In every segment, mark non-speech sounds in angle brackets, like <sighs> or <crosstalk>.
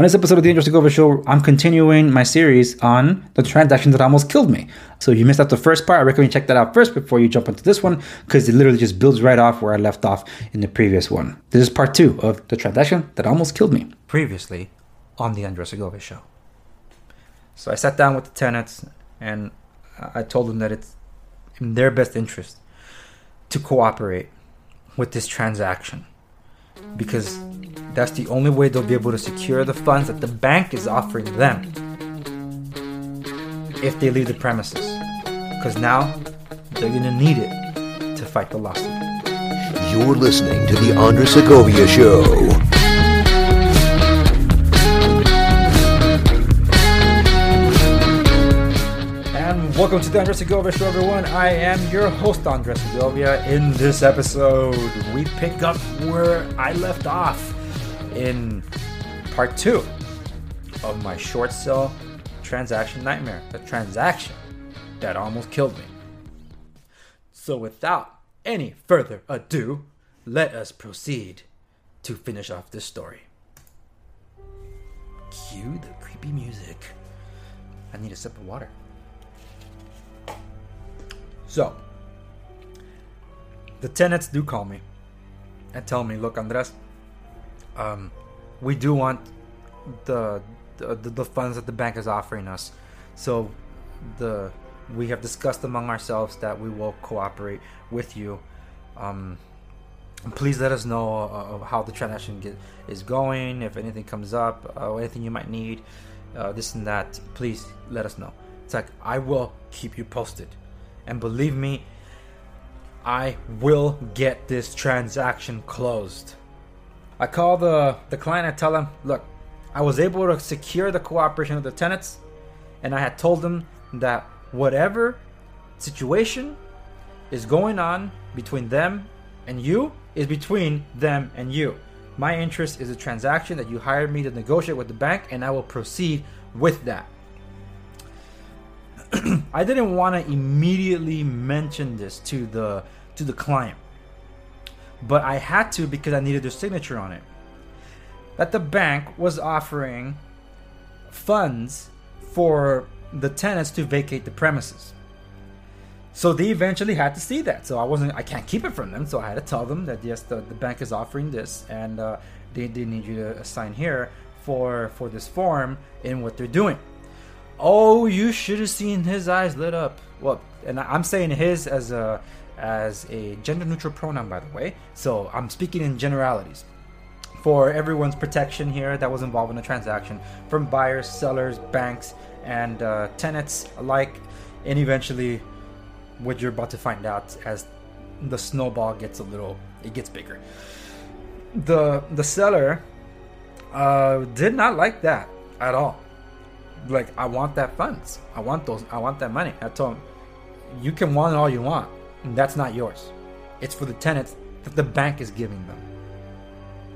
On this episode of the Andres Segovia Show, I'm continuing my series on the transaction that almost killed me. So if you missed out the first part, I recommend you check that out first before you jump into this one because it literally just builds right off where I left off in the previous one. This is part two of the transaction that almost killed me. Previously on the Andres Segovia Show. So I sat down with the tenants and I told them that it's in their best interest to cooperate with this transaction because that's the only way they'll be able to secure the funds that the bank is offering them if they leave the premises. Because now they're going to need it to fight the lawsuit. You're listening to The Andres Segovia Show. And welcome to the Andres Segovia Show, everyone. I am your host, Andres Segovia. In this episode, we pick up where I left off in part two of my short sale transaction nightmare. The transaction that almost killed me. So, without any further ado, let us proceed to finish off this story. Cue the creepy music. I need a sip of water. So, the tenants do call me and tell me, look, Andres, um, we do want the, the the funds that the bank is offering us. So, the we have discussed among ourselves that we will cooperate with you. Um, please let us know uh, how the transaction get, is going. If anything comes up, uh, anything you might need, uh, this and that. Please let us know. It's like I will keep you posted. And believe me, I will get this transaction closed. I call the, the client, I tell him, look, I was able to secure the cooperation of the tenants, and I had told them that whatever situation is going on between them and you is between them and you. My interest is a transaction that you hired me to negotiate with the bank, and I will proceed with that. <clears throat> I didn't want to immediately mention this to the to the client, but I had to because I needed their signature on it. That the bank was offering funds for the tenants to vacate the premises. So they eventually had to see that. So I wasn't, I can't keep it from them. So I had to tell them that yes, the, the bank is offering this, and uh, they, they need you to sign here for for this form in what they're doing. Oh, you should have seen his eyes lit up. Well, and I'm saying his as a as a gender neutral pronoun, by the way. So I'm speaking in generalities for everyone's protection here that was involved in the transaction, from buyers, sellers, banks, and uh, tenants alike, and eventually what you're about to find out as the snowball gets a little, it gets bigger. The the seller uh, did not like that at all like I want that funds. I want those. I want that money. I told him, you can want all you want. And that's not yours. It's for the tenants that the bank is giving them.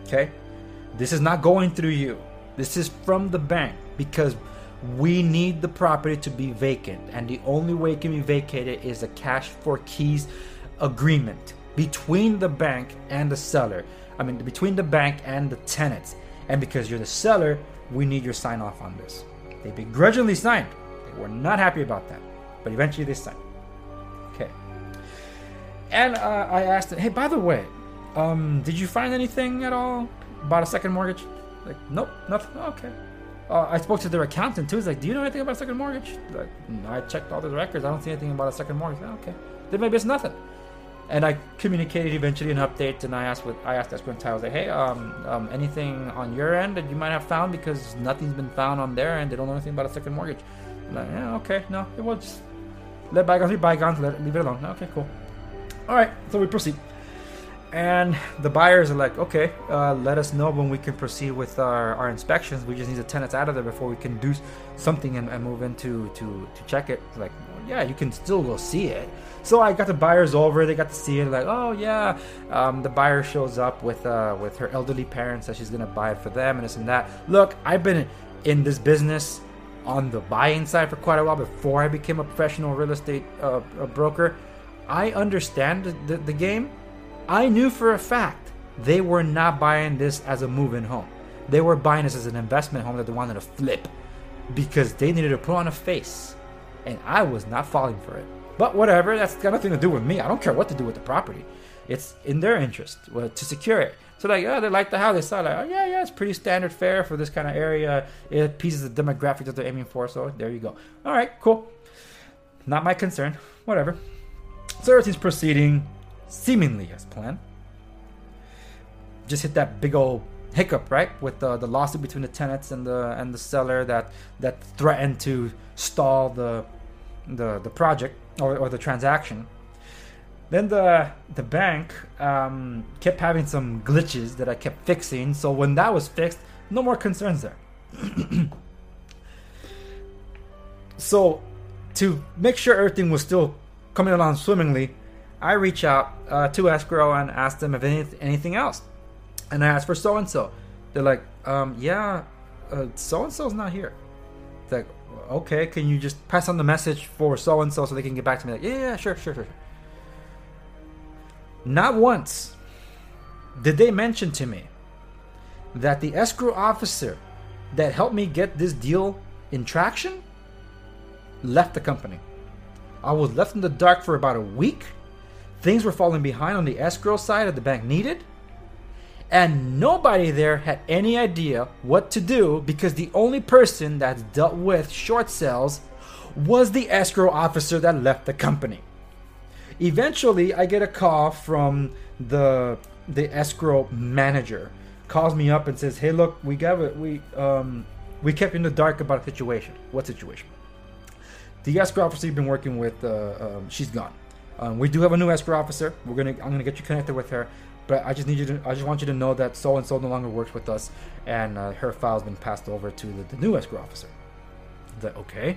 Okay, this is not going through you. This is from the bank because we need the property to be vacant, and the only way it can be vacated is a cash for keys agreement between the bank and the seller. I mean, between the bank and the tenants. And because you're the seller, we need your sign off on this. They begrudgingly signed. They were not happy about that, but eventually they signed. And uh, I asked them, hey, by the way, um, did you find anything at all about a second mortgage? Like, nope, nothing. Oh, okay. Uh, I spoke to their accountant too. He's like, do you know anything about a second mortgage? Like, I checked all the records. I don't see anything about a second mortgage. Oh, okay. Then maybe it's nothing and I communicated eventually an update, and I asked what I asked Esquint I was like, "Hey, um, um, anything on your end that you might have found because nothing's been found on their end. They don't know anything about a second mortgage." I'm like, yeah, okay, no, it was just let bygones be bygones. Let leave it alone. Okay, cool. All right, so we proceed, and the buyers are like, "Okay, uh, let us know when we can proceed with our, our inspections. We just need the tenants out of there before we can do something and, and move into to to check it." Like, well, yeah, you can still go see it so I got the buyers over. They got to see it. Like, oh yeah. Um, the buyer shows up with uh, with her elderly parents that she's gonna buy it for them and this and that. Look, I've been in this business on the buying side for quite a while before I became a professional real estate uh, broker. I understand the, the, game. I knew for a fact they were not buying this as a move-in home. They were buying this as an investment home that they wanted to flip because they needed to put on a face. And I was not falling for it. But whatever, that's got nothing to do with me. I don't care what to do with the property. It's in their interest to secure it. So like, oh, they like the house. They saw like, oh yeah, yeah, it's pretty standard fare for this kind of area. It pieces the demographic that they're aiming for. So there you go. All right, cool. Not my concern. Whatever. So everything's proceeding seemingly as planned. Just hit that big old hiccup, right, with the, the lawsuit between the tenants and the and the seller that that threatened to stall the the the project or, or the transaction. Then the the bank um, kept having some glitches that I kept fixing. So when that was fixed, no more concerns there. <clears throat> so to make sure everything was still coming along swimmingly, I reach out uh, to escrow and ask them if any, anything else, and I ask for so and so. They're like, um, yeah, so and so's not here. It's like, okay, can you just pass on the message for so and so so they can get back to me? Like, yeah, yeah, sure, sure, sure. Not once did they mention to me that the escrow officer that helped me get this deal in traction left the company. I was left in the dark for about a week. Things were falling behind on the escrow side that the bank needed. And nobody there had any idea what to do because the only person that dealt with short sales was the escrow officer that left the company. Eventually, I get a call from the the escrow manager. Calls me up and says, "Hey, look, we got it. We um we kept in the dark about a situation. What situation?" The escrow officer you've been working with, uh, um, she's gone. Um, we do have a new escrow officer. We're gonna I'm gonna get you connected with her. But I just need you to I just want you to know that so and so no longer works with us, and uh, her file's been passed over to the, the new escrow officer. That okay?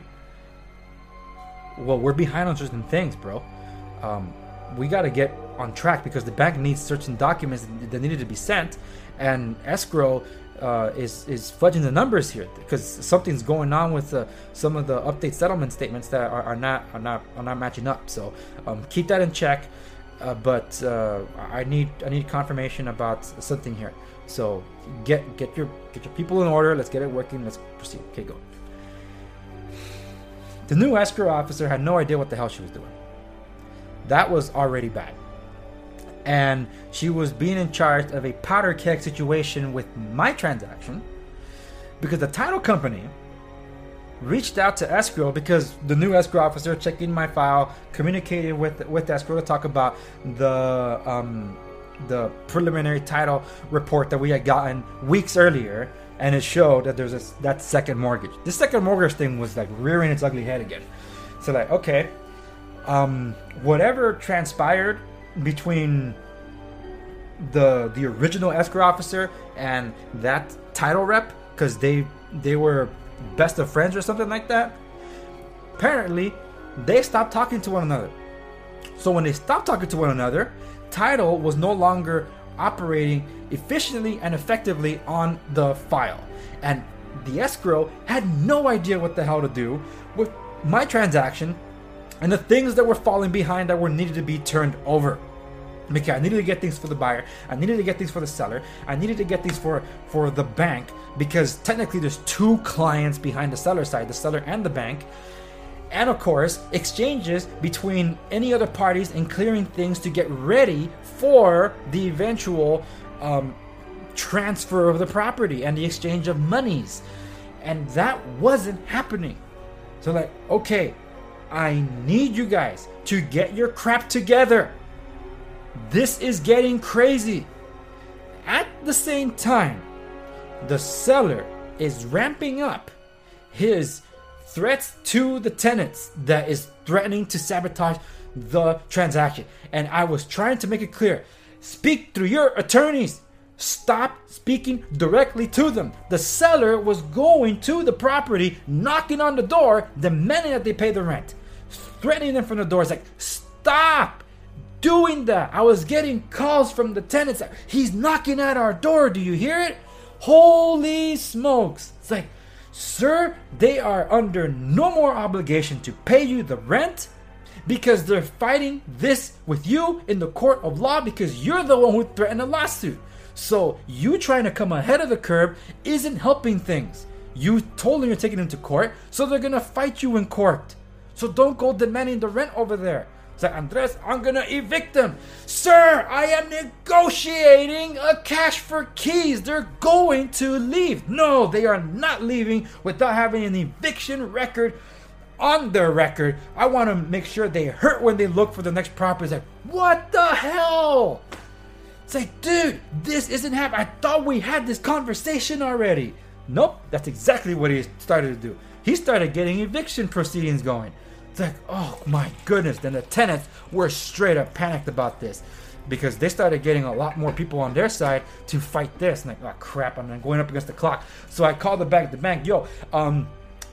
Well, we're behind on certain things, bro um, we got to get on track because the bank needs certain documents that needed to be sent, and escrow uh, is is fudging the numbers here because something's going on with uh, some of the update settlement statements that are, are not are not are not matching up. So um, keep that in check. Uh, but uh, I need I need confirmation about something here. So get get your get your people in order. Let's get it working. Let's proceed. Okay, go. The new escrow officer had no idea what the hell she was doing that was already bad. And she was being in charge of a powder keg situation with my transaction because the title company reached out to escrow because the new escrow officer checked in my file, communicated with with escrow to talk about the um, the preliminary title report that we had gotten weeks earlier, and it showed that there's a, that second mortgage. This second mortgage thing was like rearing its ugly head again. So like, okay, um, whatever transpired between the the original escrow officer and that title rep because they they were best of friends or something like that. Apparently they stopped talking to one another. So when they stopped talking to one another title was no longer operating efficiently and effectively on the file. And the escrow had no idea what the hell to do with my transaction and the things that were falling behind that were needed to be turned over. Because I needed to get things for the buyer, I needed to get things for the seller, I needed to get things for for the bank because technically there's two clients behind the seller side, the seller and the bank. And of course, exchanges between any other parties and clearing things to get ready for the eventual um, transfer of the property and the exchange of monies. And that wasn't happening. So, like, okay, I need you guys to get your crap together. This is getting crazy. At the same time, the seller is ramping up his threats to the tenants that is threatening to sabotage the transaction. And I was trying to make it clear speak through your attorneys. Stop speaking directly to them. The seller was going to the property, knocking on the door, demanding that they pay the rent threatening them from the doors like stop doing that i was getting calls from the tenants he's knocking at our door do you hear it holy smokes it's like sir they are under no more obligation to pay you the rent because they're fighting this with you in the court of law because you're the one who threatened a lawsuit So you trying to come ahead of the curve isn't helping things. You told them you're taking them to court, so they're gonna fight you in court. So don't go demanding the rent over there. Like, Andres, I'm gonna evict them. Sir, I am negotiating a cash for keys. They're going to leave. No, they are not leaving without having an eviction record on their record. I want to make sure they hurt when they look for the next property. Like, what the hell? It's like, dude, this isn't happening. I thought we had this conversation already. Nope, that's exactly what he started to do. He started getting eviction proceedings going. Like, oh my goodness. Then the tenants were straight up panicked about this because they started getting a lot more people on their side to fight this. And like, oh crap, I'm going up against the clock. So I called the bank, the bank, yo, um,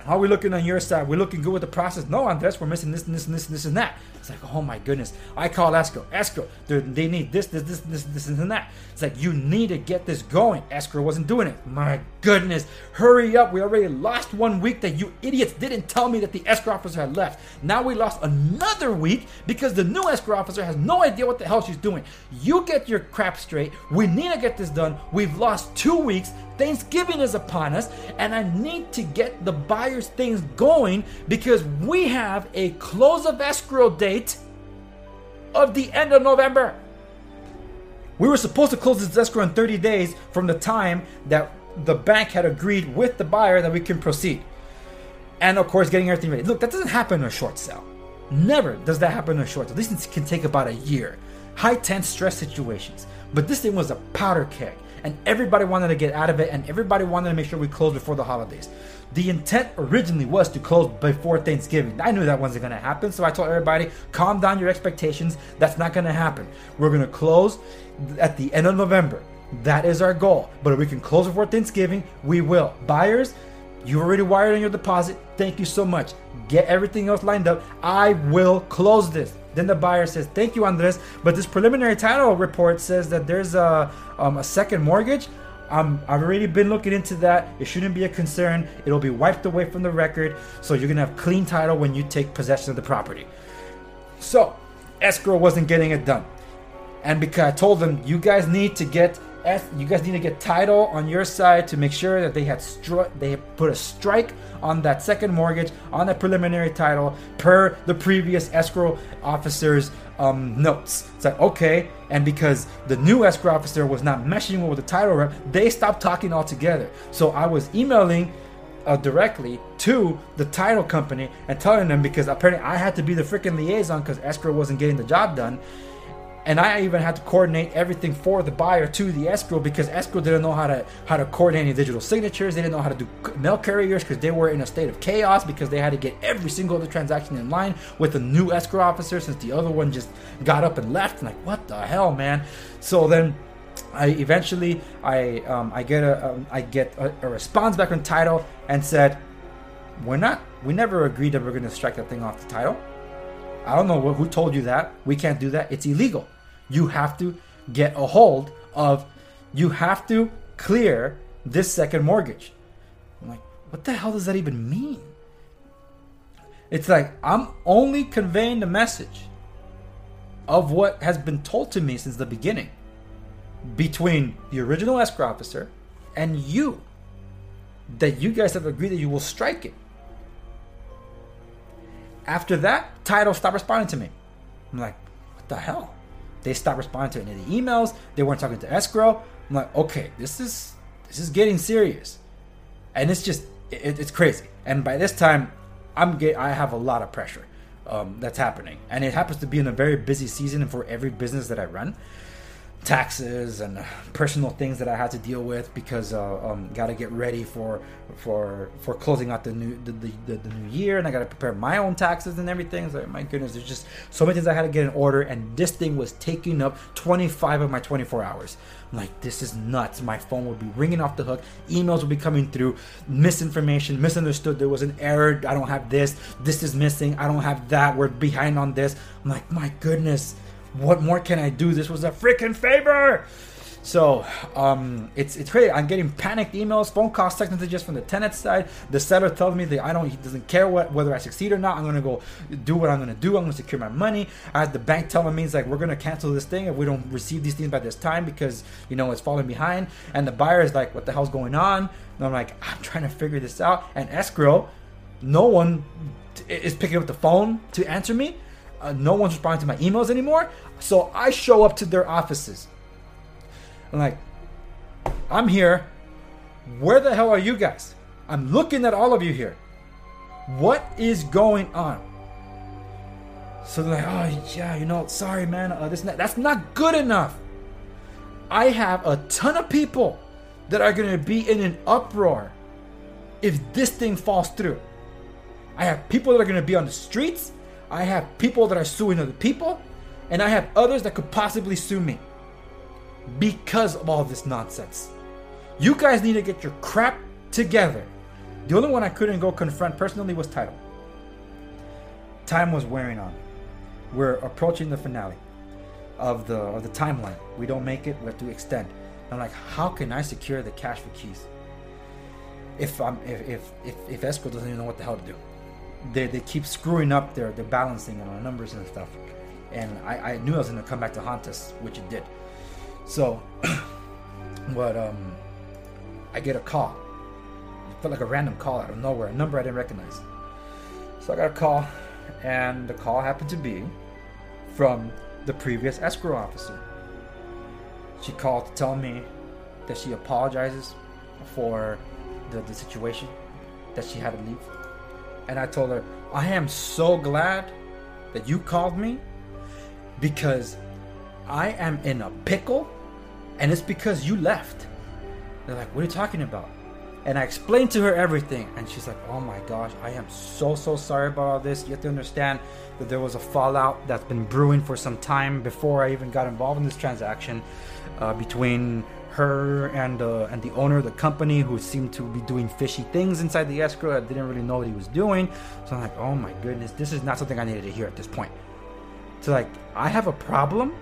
how are we looking on your side? We're looking good with the process. No, Andres, we're missing this and this and this and this and that. It's like, oh my goodness. I call escrow. Escrow. They need this, this, this, this, this, and that. It's like, you need to get this going. Escrow wasn't doing it. My goodness. Hurry up. We already lost one week that you idiots didn't tell me that the escrow officer had left. Now we lost another week because the new escrow officer has no idea what the hell she's doing. You get your crap straight. We need to get this done. We've lost two weeks. Thanksgiving is upon us, and I need to get the buyer's things going because we have a close of escrow date of the end of November. We were supposed to close this escrow in 30 days from the time that the bank had agreed with the buyer that we can proceed. And of course, getting everything ready. Look, that doesn't happen in a short sale. Never does that happen in a short sale. This can take about a year. High tense stress situations. But this thing was a powder keg and everybody wanted to get out of it, and everybody wanted to make sure we closed before the holidays. The intent originally was to close before Thanksgiving. I knew that wasn't going to happen, so I told everybody, calm down your expectations. That's not going to happen. We're going to close at the end of November. That is our goal. But if we can close before Thanksgiving, we will. Buyers, you've already wired on your deposit. Thank you so much. Get everything else lined up. I will close this. Then the buyer says, "Thank you, Andres, but this preliminary title report says that there's a um, a second mortgage. Um, I've already been looking into that. It shouldn't be a concern. It'll be wiped away from the record, so you're gonna have clean title when you take possession of the property." So, escrow wasn't getting it done, and because I told them, "You guys need to get you guys need to get title on your side to make sure that they had stri- they put a strike on that second mortgage on that preliminary title per the previous escrow officer's um, notes. It's like okay, and because the new escrow officer was not meshing with the title rep, they stopped talking altogether. So I was emailing. Uh, directly to the title company and telling them because apparently I had to be the freaking liaison because escrow wasn't getting the job done and I even had to coordinate everything for the buyer to the escrow because escrow didn't know how to how to coordinate any digital signatures. They didn't know how to do mail carriers because they were in a state of chaos because they had to get every single other transaction in line with a new escrow officer since the other one just got up and left. Like, what the hell, man? So then. I eventually I um, I get a um, I get a, a response back from title and said we're not we never agreed that we're going to strike that thing off the title. I don't know who told you that. We can't do that. It's illegal you have to get a hold of, you have to clear this second mortgage. I'm like, what the hell does that even mean? It's like I'm only conveying the message of what has been told to me since the beginning between the original escrow officer and you that you guys have agreed that you will strike it. After that, title stopped responding to me. I'm like, what the hell? They stopped responding to any of the emails. They weren't talking to escrow. I'm like, okay, this is this is getting serious, and it's just it, it's crazy. And by this time, I'm get I have a lot of pressure um, that's happening, and it happens to be in a very busy season for every business that I run taxes and personal things that I had to deal with because uh, um, got to get ready for for for closing out the new the, the, the new year and I got to prepare my own taxes and everything. So my goodness, there's just so many things I had to get in order, and this thing was taking up 25 of my 24 hours. I'm like, this is nuts. My phone would be ringing off the hook. Emails would be coming through. Misinformation, misunderstood. There was an error. I don't have this. This is missing. I don't have that. We're behind on this. I'm like, my goodness what more can I do? This was a freaking favor. So um, it's it's crazy. I'm getting panicked emails, phone calls, text messages from the tenant side. The seller tells me that I don't, he doesn't care what whether I succeed or not. I'm gonna go do what I'm gonna do. I'm gonna secure my money. I have the bank telling me it's like we're gonna cancel this thing if we don't receive these things by this time because you know it's falling behind. And the buyer is like, what the hell's going on? And I'm like, I'm trying to figure this out. And escrow, no one is picking up the phone to answer me. Uh, no one's responding to my emails anymore. So I show up to their offices. I'm like, I'm here. Where the hell are you guys? I'm looking at all of you here. What is going on? So they're like, oh yeah, you know, sorry man, uh, this that. That's not good enough. I have a ton of people that are gonna be in an uproar if this thing falls through. I have people that are gonna be on the streets. I have people that are suing other people, and I have others that could possibly sue me because of all this nonsense. You guys need to get your crap together. The only one I couldn't go confront personally was Title. Time was wearing on. We're approaching the finale of the of the timeline. We don't make it, we have to extend. I'm like, how can I secure the cash for keys? If I'm if if if, if escrow doesn't even know what the hell to do. They, they keep screwing up their, their balancing and our numbers and stuff. And I, I knew I was gonna come back to haunt us, which it did. So, <clears throat> what um, I get a call. It felt like a random call out of nowhere, a number I didn't recognize. So I got a call, and the call happened to be from the previous escrow officer. She called to tell me that she apologizes for the, the situation, that she had to leave. And I told her, I am so glad that you called me because I am in a pickle and it's because you left. They're like, What are you talking about? And I explained to her everything, and she's like, Oh my gosh, I am so, so sorry about all this. You have to understand that there was a fallout that's been brewing for some time before I even got involved in this transaction uh, between her and uh, and the owner of the company who seemed to be doing fishy things inside the escrow. I didn't really know what he was doing. So I'm like, oh my goodness, this is not something I needed to hear at this point. So like, I have a problem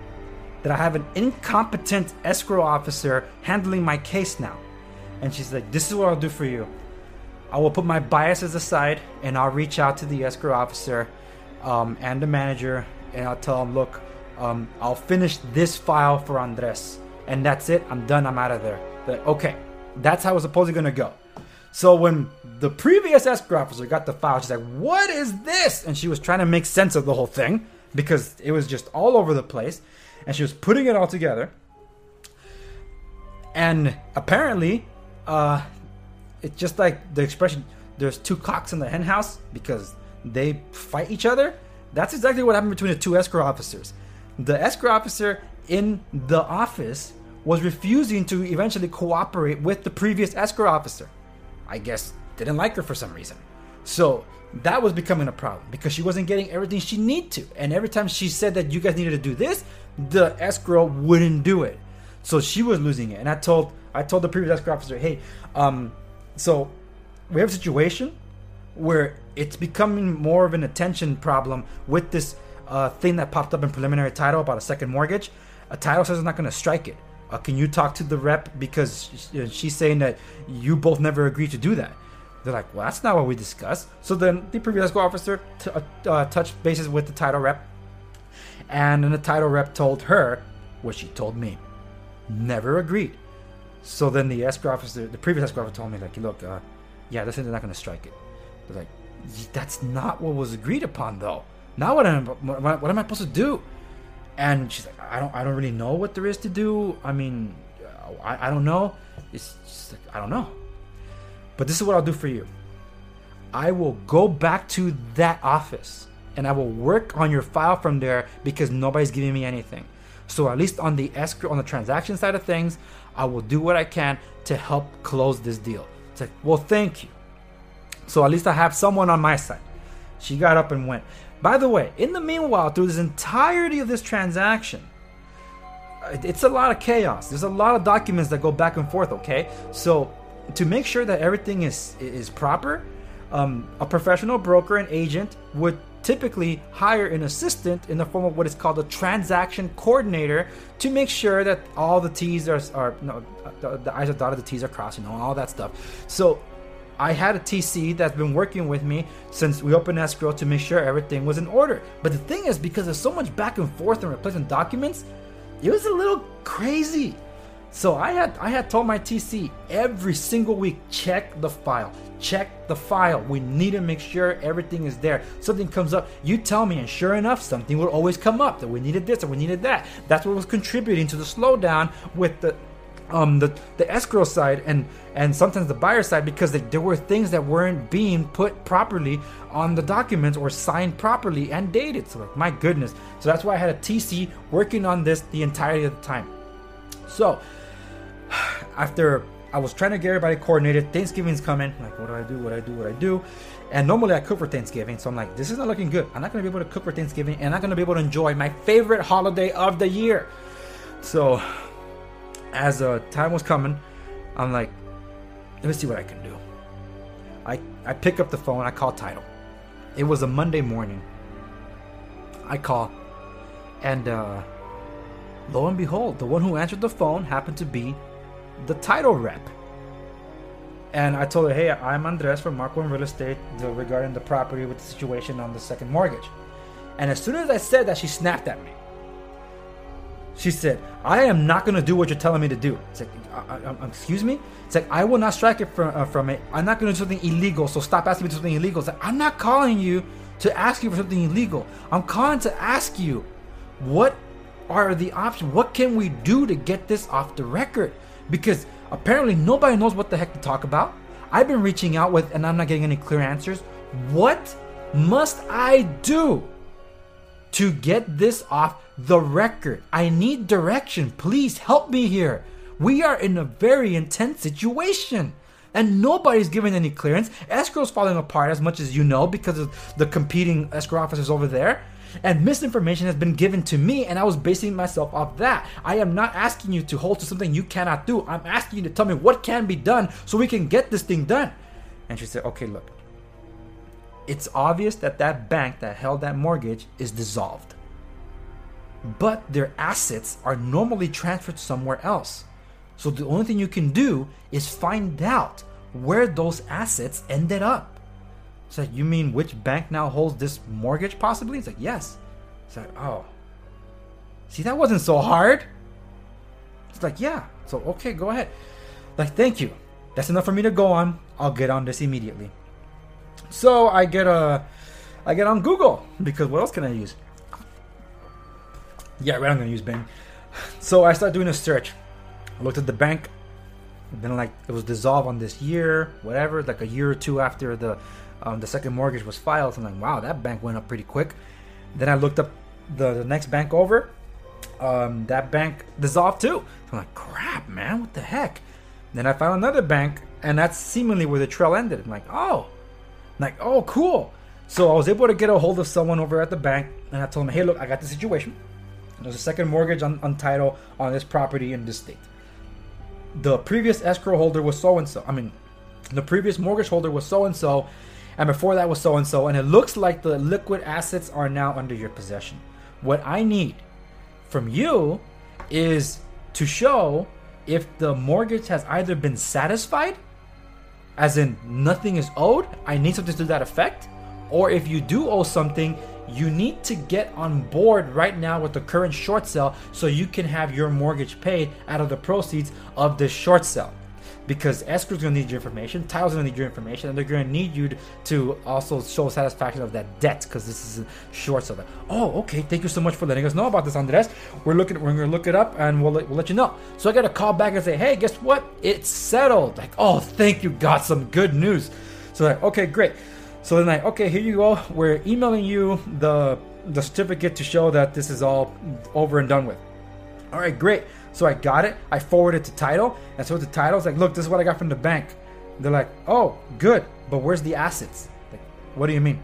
that I have an incompetent escrow officer handling my case now. And she's like, this is what I'll do for you. I will put my biases aside and I'll reach out to the escrow officer um, and the manager and I'll tell them, look, um, I'll finish this file for Andres and that's it. I'm done. I'm out of there. Like, okay, that's how it was supposedly gonna go. So when the previous escrow officer got the file, she's like, "What is this?" And she was trying to make sense of the whole thing because it was just all over the place, and she was putting it all together. And apparently, uh, it's just like the expression "there's two cocks in the hen house" because they fight each other. That's exactly what happened between the two escrow officers. The escrow officer in the office was refusing to eventually cooperate with the previous escrow officer. I guess didn't like her for some reason. So that was becoming a problem because she wasn't getting everything she needed to. And every time she said that you guys needed to do this, the escrow wouldn't do it. So she was losing it. And I told I told the previous escrow officer, hey, um, so we have a situation where it's becoming more of an attention problem with this uh, thing that popped up in preliminary title about a second mortgage. A title says it's not going to strike it. Uh, can you talk to the rep because she's saying that you both never agreed to do that? They're like, well, that's not what we discussed. So then the previous escrow officer t- uh, uh, touched bases with the title rep, and then the title rep told her what she told me. Never agreed. So then the escrow officer, the previous escrow officer, told me like, look, uh, yeah, this is not going to strike it. They're like, that's not what was agreed upon, though. Now what am what am I supposed to do? And she's like, I don't I don't really know what there is to do. I mean, uh, I, I don't know. It's just like I don't know. But this is what I'll do for you. I will go back to that office and I will work on your file from there because nobody's giving me anything. So at least on the escrow on the transaction side of things, I will do what I can to help close this deal. It's like, well, thank you. So at least I have someone on my side. She got up and went. By the way, in the meanwhile, through this entirety of this transaction, it's a lot of chaos. There's a lot of documents that go back and forth. Okay, so to make sure that everything is is proper, um, a professional broker and agent would typically hire an assistant in the form of what is called a transaction coordinator to make sure that all the T's are, are no, the, the I's are dotted, the T's are crossed, you know, all that stuff. So I had a TC that's been working with me since we opened escrow to make sure everything was in order. But the thing is, because there's so much back and forth and replacing documents, it was a little crazy. So I had I had told my TC every single week check the file, check the file. We need to make sure everything is there. Something comes up, you tell me, and sure enough, something will always come up that we needed this or we needed that. That's what was contributing to the slowdown with the um, the the escrow side and and sometimes the buyer side because they, there were things that weren't being put properly on the documents or signed properly and dated. So like my goodness. So that's why I had a TC working on this the entirety of the time. So <sighs> after I was trying to get everybody coordinated, Thanksgiving's coming. Like, what do I do? What do I do? What do I do? And normally I cook for Thanksgiving, so I'm like, this is not looking good. I'm not gonna be able to cook for Thanksgiving, and I'm not gonna be able to enjoy my favorite holiday of the year. So, as uh, time was coming, I'm like, let me see what I can do. I I pick up the phone. I call title. It was a Monday morning. I call, and uh, lo and behold, the one who answered the phone happened to be the title rep. And I told her, hey, I'm Andres from Mark One Real Estate regarding the property with the situation on the second mortgage. And as soon as I said that, she snapped at me. She said, I am not going to do what you're telling me to do. It's like, I, I, excuse me? It's like, I will not strike it from, uh, from it. I'm not going to do something illegal, so stop asking me to do something illegal. It's like, I'm not calling you to ask you for something illegal. I'm calling to ask you, what are the options? What can we do to get this off the record? because apparently nobody knows what the heck to talk about. I've been reaching out with, and I'm not getting any clear answers. What must I do to get this off the record? I need direction. Please help me here. We are in a very intense situation. And nobody's giving any clearance. Escrow's falling apart as much as you know because of the competing escrow officers over there and misinformation has been given to me and I was basing myself off that. I am not asking you to hold to something you cannot do. I'm asking you to tell me what can be done so we can get this thing done. And she said, "Okay, look. It's obvious that that bank that held that mortgage is dissolved. But their assets are normally transferred somewhere else. So the only thing you can do is find out where those assets ended up. It's like, you mean which bank now holds this mortgage possibly? It's like, yes. It's like, oh. See, that wasn't so hard. It's like, yeah. So, okay, go ahead. Like, thank you. That's enough for me to go on. I'll get on this immediately. So I get a, I get on Google because what else can I use? Yeah, right. I'm gonna use Bing. So I start doing a search. I looked at the bank. Then like it was dissolved on this year, whatever. Like a year or two after the um, the second mortgage was filed. I'm like, wow, that bank went up pretty quick. Then I looked up the, the next bank over. Um, that bank dissolved too. So I'm like, crap, man, what the heck? Then I found another bank, and that's seemingly where the trail ended. I'm like, oh, I'm like, oh, cool. So I was able to get a hold of someone over at the bank, and I told him, hey, look, I got the situation. There's a second mortgage on, on title on this property in this state. The previous escrow holder was so and so. I mean, the previous mortgage holder was so and so, and before that was so and so, and it looks like the liquid assets are now under your possession. What I need from you is to show if the mortgage has either been satisfied, as in nothing is owed, I need something to that effect, or if you do owe something, you need to get on board right now with the current short sale so you can have your mortgage paid out of the proceeds of this short sale because escrow's gonna need your information, title's gonna need your information, and they're gonna need you to also show satisfaction of that debt because this is a short seller. Oh, okay. Thank you so much for letting us know about this, Andres. We're looking, we're gonna look it up, and we'll we'll let you know. So I got to call back and say, hey, guess what? It's settled. Like, oh, thank you, got some good news. So like, okay, great. So then like, okay, here you go. We're emailing you the the certificate to show that this is all over and done with. All right, great. So I got it. I forwarded to title. And so the title's like, look, this is what I got from the bank. They're like, oh, good. But where's the assets? Like, what do you mean?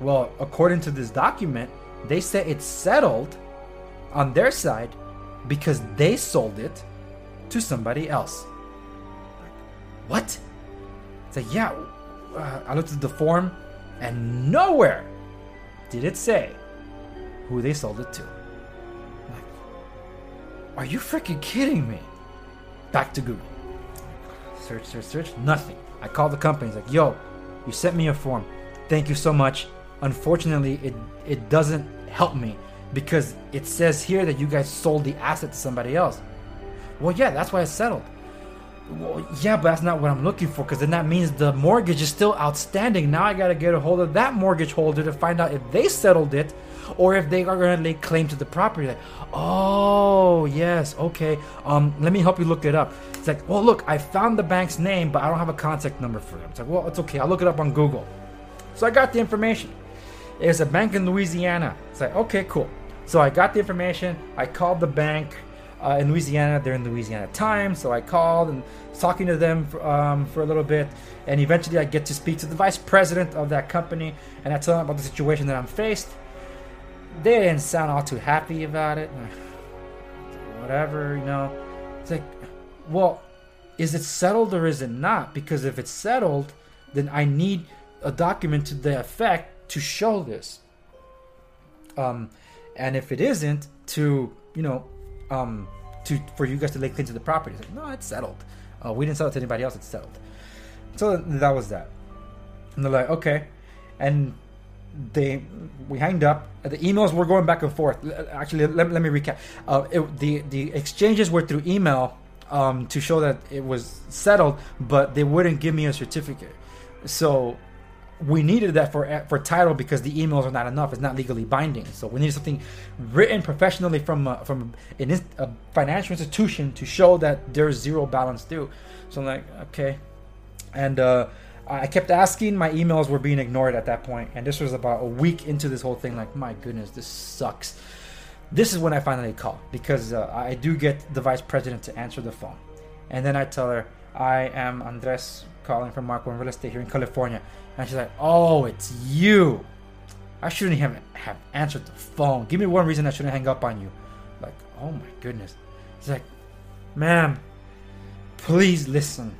Well, according to this document, they say it's settled on their side because they sold it to somebody else. What? It's like, yeah. Uh, I looked at the form and nowhere did it say who they sold it to? Like, are you freaking kidding me? Back to Google. Search, search, search. Nothing. I called the company. It's like, yo, you sent me a form. Thank you so much. Unfortunately, it it doesn't help me because it says here that you guys sold the asset to somebody else. Well, yeah, that's why it's settled. Well, yeah, but that's not what I'm looking for because then that means the mortgage is still outstanding. Now I got to get a hold of that mortgage holder to find out if they settled it or if they are going to lay claim to the property. Like, oh, yes, okay. Um, let me help you look it up. It's like, well, look, I found the bank's name, but I don't have a contact number for them. It's like, well, it's okay. I'll look it up on Google. So I got the information. It's a bank in Louisiana. It's like, okay, cool. So I got the information. I called the bank uh, in Louisiana. They're in Louisiana time, so I called and talking to them for, um, for a little bit, and eventually I get to speak to the vice president of that company, and I tell them about the situation that I'm faced. They didn't sound all too happy about it. Whatever, you know. It's like, well, is it settled or is it not? Because if it's settled, then I need a document to the effect to show this. Um, and if it isn't, to you know, um, to for you guys to lay claim to the property. Like, no, it's settled. Uh, we didn't sell it to anybody else. It's settled. So that was that. And they're like, okay, and they we hanged up. The emails were going back and forth. Actually, let, let me recap. Uh, it, the the exchanges were through email um, to show that it was settled, but they wouldn't give me a certificate. So we needed that for for title because the emails are not enough. It's not legally binding. So we needed something written professionally from uh, from an, a financial institution to show that there's zero balance due. So I'm like, okay, and uh, I kept asking. My emails were being ignored at that point, and this was about a week into this whole thing. Like, my goodness, this sucks. This is when I finally call because uh, I do get the vice president to answer the phone, and then I tell her I am Andres calling from Mark One Real Estate here in California. And she's like, "Oh, it's you. I shouldn't have have answered the phone. Give me one reason I shouldn't hang up on you." Like, oh my goodness. She's like, "Ma'am, please listen.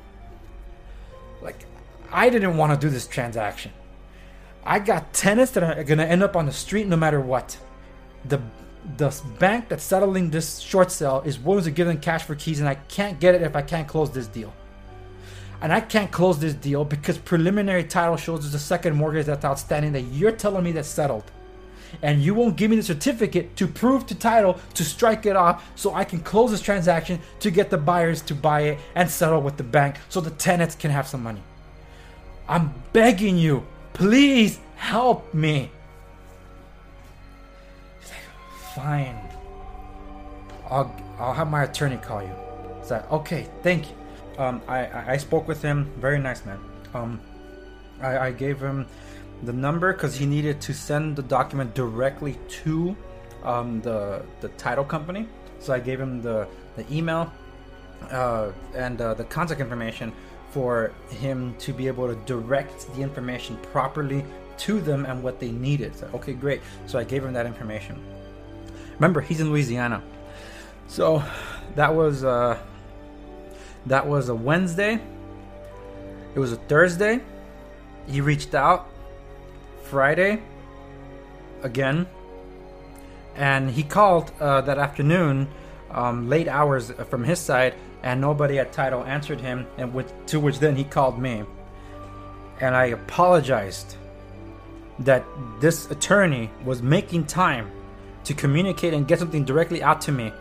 Like, I didn't want to do this transaction. I got tenants that are gonna end up on the street no matter what. The the bank that's settling this short sale is willing to give them cash for keys, and I can't get it if I can't close this deal." And I can't close this deal because preliminary title shows there's a second mortgage that's outstanding that you're telling me that's settled. And you won't give me the certificate to prove to title to strike it off so I can close this transaction to get the buyers to buy it and settle with the bank so the tenants can have some money. I'm begging you, please help me. Fine. I'll, I'll have my attorney call you. It's like, okay, thank you um, I, I spoke with him. Very nice man. Um, I, I gave him the number because he needed to send the document directly to um, the the title company. So I gave him the the email uh, and uh, the contact information for him to be able to direct the information properly to them and what they needed. So, okay, great. So I gave him that information. Remember, he's in Louisiana. So that was uh, that was a Wednesday. It was a Thursday. He reached out Friday again. And he called uh, that afternoon, um, late hours from his side, and nobody at title answered him. And with, to which then he called me. And I apologized that this attorney was making time to communicate and get something directly out to me.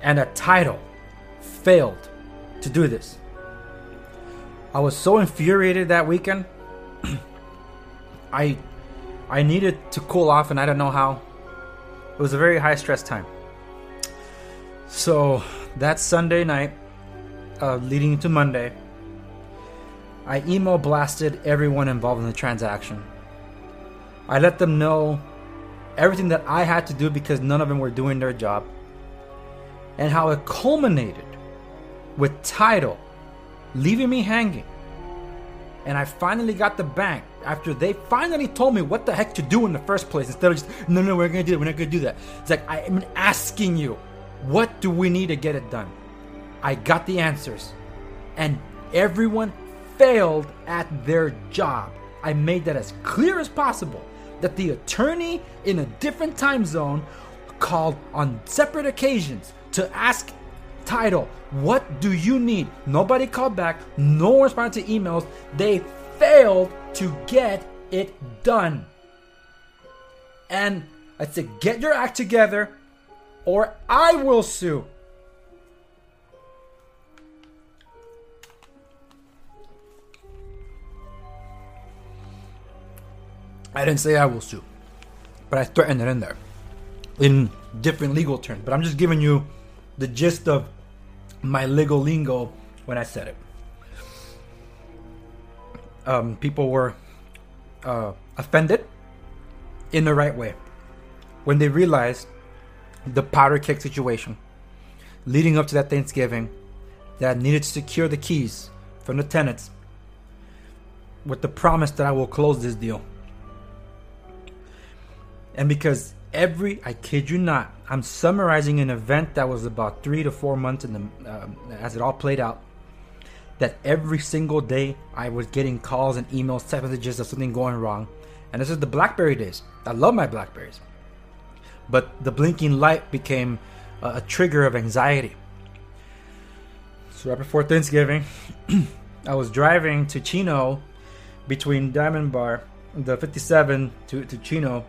And a title failed to do this. I was so infuriated that weekend. <clears throat> I I needed to cool off and I don't know how. It was a very high stress time. So that Sunday night, uh, leading into Monday, I email blasted everyone involved in the transaction. I let them know everything that I had to do because none of them were doing their job, and how it culminated with title, leaving me hanging. And I finally got the bank after they finally told me what the heck to do in the first place instead of just, no, no, we're gonna do that, we're not gonna do that. It's like, I'm asking you, what do we need to get it done? I got the answers. And everyone failed at their job. I made that as clear as possible. that the attorney in a different time zone called on separate occasions to ask title, what do you need? Nobody called back, no one responded to emails. They failed to get it done. And I said, get your act together or I will sue. I didn't say I will sue, but I threatened it in there in different legal terms. But I'm just giving you the gist of my legal lingo when I said it. Um, people were uh, offended in the right way when they realized the powder keg situation leading up to that Thanksgiving that I needed to secure the keys from the tenants with the promise that I will close this deal. And because every, I kid you not, I'm summarizing an event that was about three to four months in the, uh, as it all played out. That every single day I was getting calls and emails, text messages of something going wrong. And this is the Blackberry days. I love my Blackberries. But the blinking light became a, a trigger of anxiety. So right before Thanksgiving, <clears throat> I was driving to Chino between Diamond Bar, the 57 to, to Chino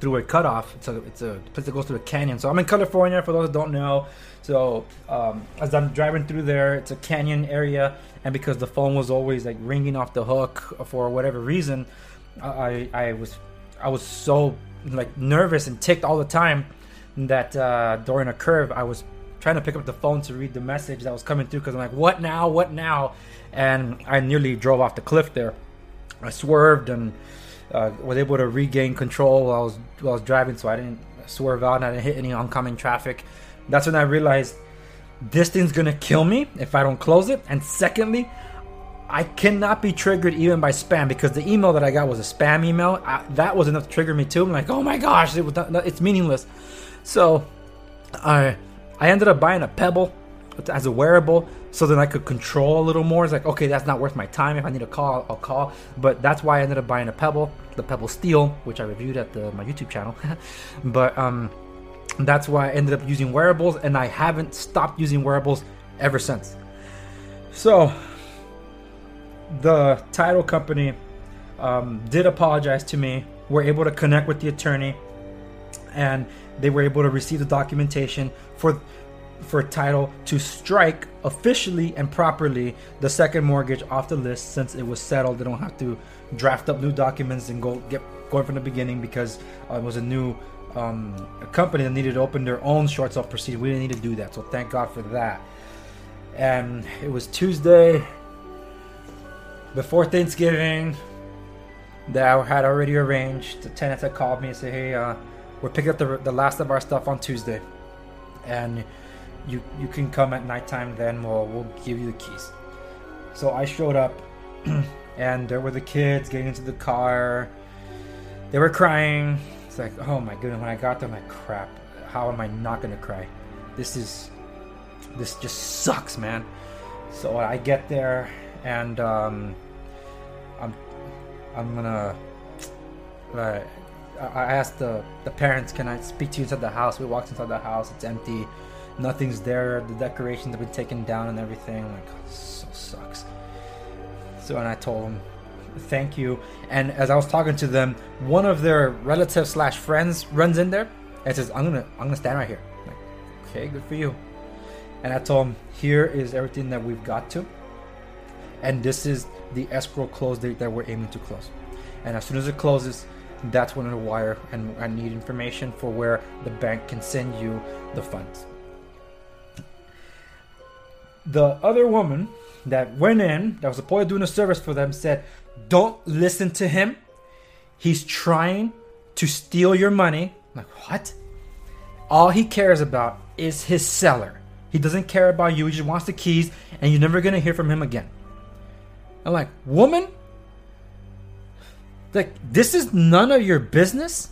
through a cutoff. It's a it's a place that goes through a canyon. So I'm in California for those that don't know. So um, as I'm driving through there, it's a canyon area, and because the phone was always like ringing off the hook for whatever reason, I I was I was so like nervous and ticked all the time that uh, during a curve I was trying to pick up the phone to read the message that was coming through because I'm like, what now? What now? And I nearly drove off the cliff there. I swerved and uh, was able to regain control while I was while I was driving, so I didn't swerve out and I didn't hit any oncoming traffic. That's when I realized this thing's gonna kill me if I don't close it. And secondly, I cannot be triggered even by spam because the email that I got was a spam email. I, that was enough to trigger me too. I'm like, oh my gosh, it not, it's meaningless. So I I ended up buying a Pebble as a wearable so then I could control a little more. It's like, okay, that's not worth my time. If I need a call, I'll call. But that's why I ended up buying a Pebble, the Pebble Steel, which I reviewed at the, my YouTube channel. <laughs> but um, that's why I ended up using wearables, and I haven't stopped using wearables ever since. So the title company um, did apologize to me. We're able to connect with the attorney, and they were able to receive the documentation for for title to strike officially and properly the second mortgage off the list since it was settled. They don't have to draft up new documents and go get going from the beginning because uh, it was a new um, a company that needed to open their own short sale proceeding. We didn't need to do that, so thank God for that. And it was Tuesday before Thanksgiving that I had already arranged. The tenants had called me and said, "Hey, uh, we're picking up the, the last of our stuff on Tuesday, and." You you can come at nighttime then we'll we'll give you the keys. So i showed up <clears throat> and there were the kids getting into the car. They were crying. It's like oh my goodness when i got there i'm like crap how am i not gonna cry? This is this just sucks man. So i get there and um i'm i'm gonna uh, I asked the, the parents, can I speak to you inside the house? We walked inside the house, it's empty nothing's there. The decorations have been taken down and everything. I'm like, oh, this so sucks. So, and I told them, thank you. And as I was talking to them, one of their relatives slash friends runs in there and says, I'm gonna, I'm gonna stand right here. I'm like, okay, good for you. And I told him, here is everything that we've got to, and this is the escrow close date that we're aiming to close. And as soon as it closes, that's when it'll wire, and I need information for where the bank can send you the funds the other woman that went in, that was supposed to doing a service for them, said, Don't listen to him. He's trying to steal your money. I'm like, what? All he cares about is his seller. He doesn't care about you. He just wants the keys, and you're never gonna hear from him again. I'm like, woman? Like, this is none of your business?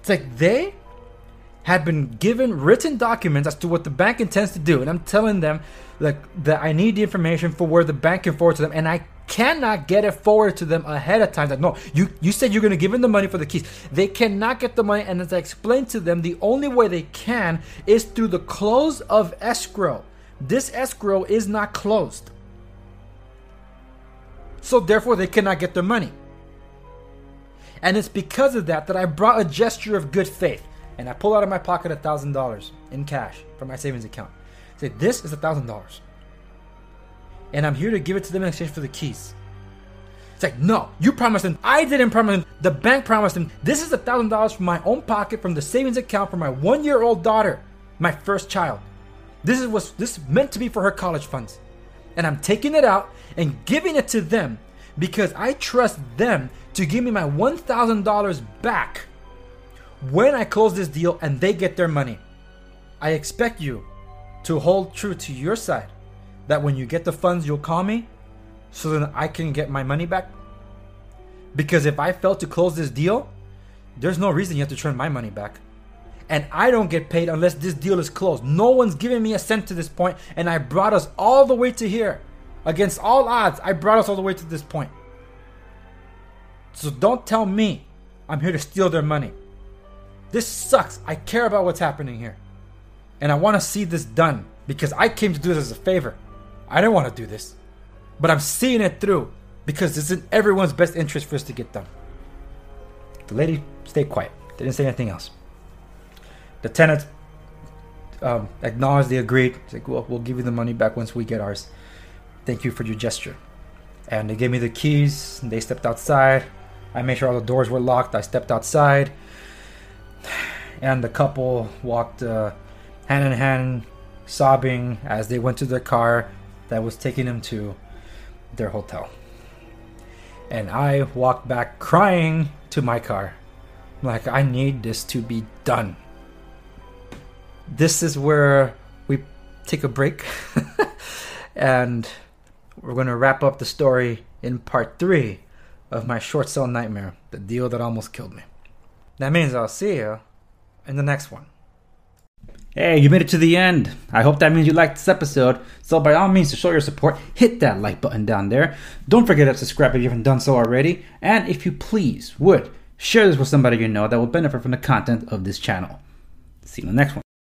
It's like they had been given written documents as to what the bank intends to do, and I'm telling them like that I need the information for where the bank can forward to them, and I cannot get it forward to them ahead of time. Like, no, you you said you're gonna give them the money for the keys. They cannot get the money, and as I explained to them, the only way they can is through the close of escrow. This escrow is not closed. So therefore they cannot get their money. And it's because of that that I brought a gesture of good faith. And I pull out of my pocket a thousand dollars in cash from my savings account. I say, this is a thousand dollars. And I'm here to give it to them in exchange for the keys. It's like, no, you promised them. I didn't promise them. The bank promised them. This is a thousand dollars from my own pocket from the savings account for my one year old daughter, my first child. This is what this is meant to be for her college funds. And I'm taking it out and giving it to them because I trust them to give me my $1,000 back when I close this deal and they get their money. I expect you to hold true to your side that when you get the funds, you'll call me so that I can get my money back. Because if I fail to close this deal, there's no reason you have to turn my money back. And I don't get paid unless this deal is closed. No one's giving me a cent to this point, and I brought us all the way to here. Against all odds, I brought us all the way to this point. So don't tell me I'm here to steal their money. This sucks. I care about what's happening here. And I want to see this done because I came to do this as a favor. I didn't want to do this. But I'm seeing it through because it's in everyone's best interest for us to get done. The lady stayed quiet. Didn't say anything else. The tenant um, acknowledged they agreed. It's like, well, we'll give you the money back once we get ours. Thank you for your gesture. And they gave me the keys. They stepped outside. I made sure all the doors were locked. I stepped outside. And the couple walked uh, hand in hand, sobbing as they went to the car that was taking them to their hotel. And I walked back crying to my car. Like, I need this to be done. This is where we take a break. <laughs> and we're going to wrap up the story in part three of my short sale nightmare, the deal that almost killed me. That means I'll see you in the next one. Hey, you made it to the end. I hope that means you liked this episode. So, by all means, to show your support, hit that like button down there. Don't forget to subscribe if you haven't done so already. And if you please would, share this with somebody you know that will benefit from the content of this channel. See you in the next one.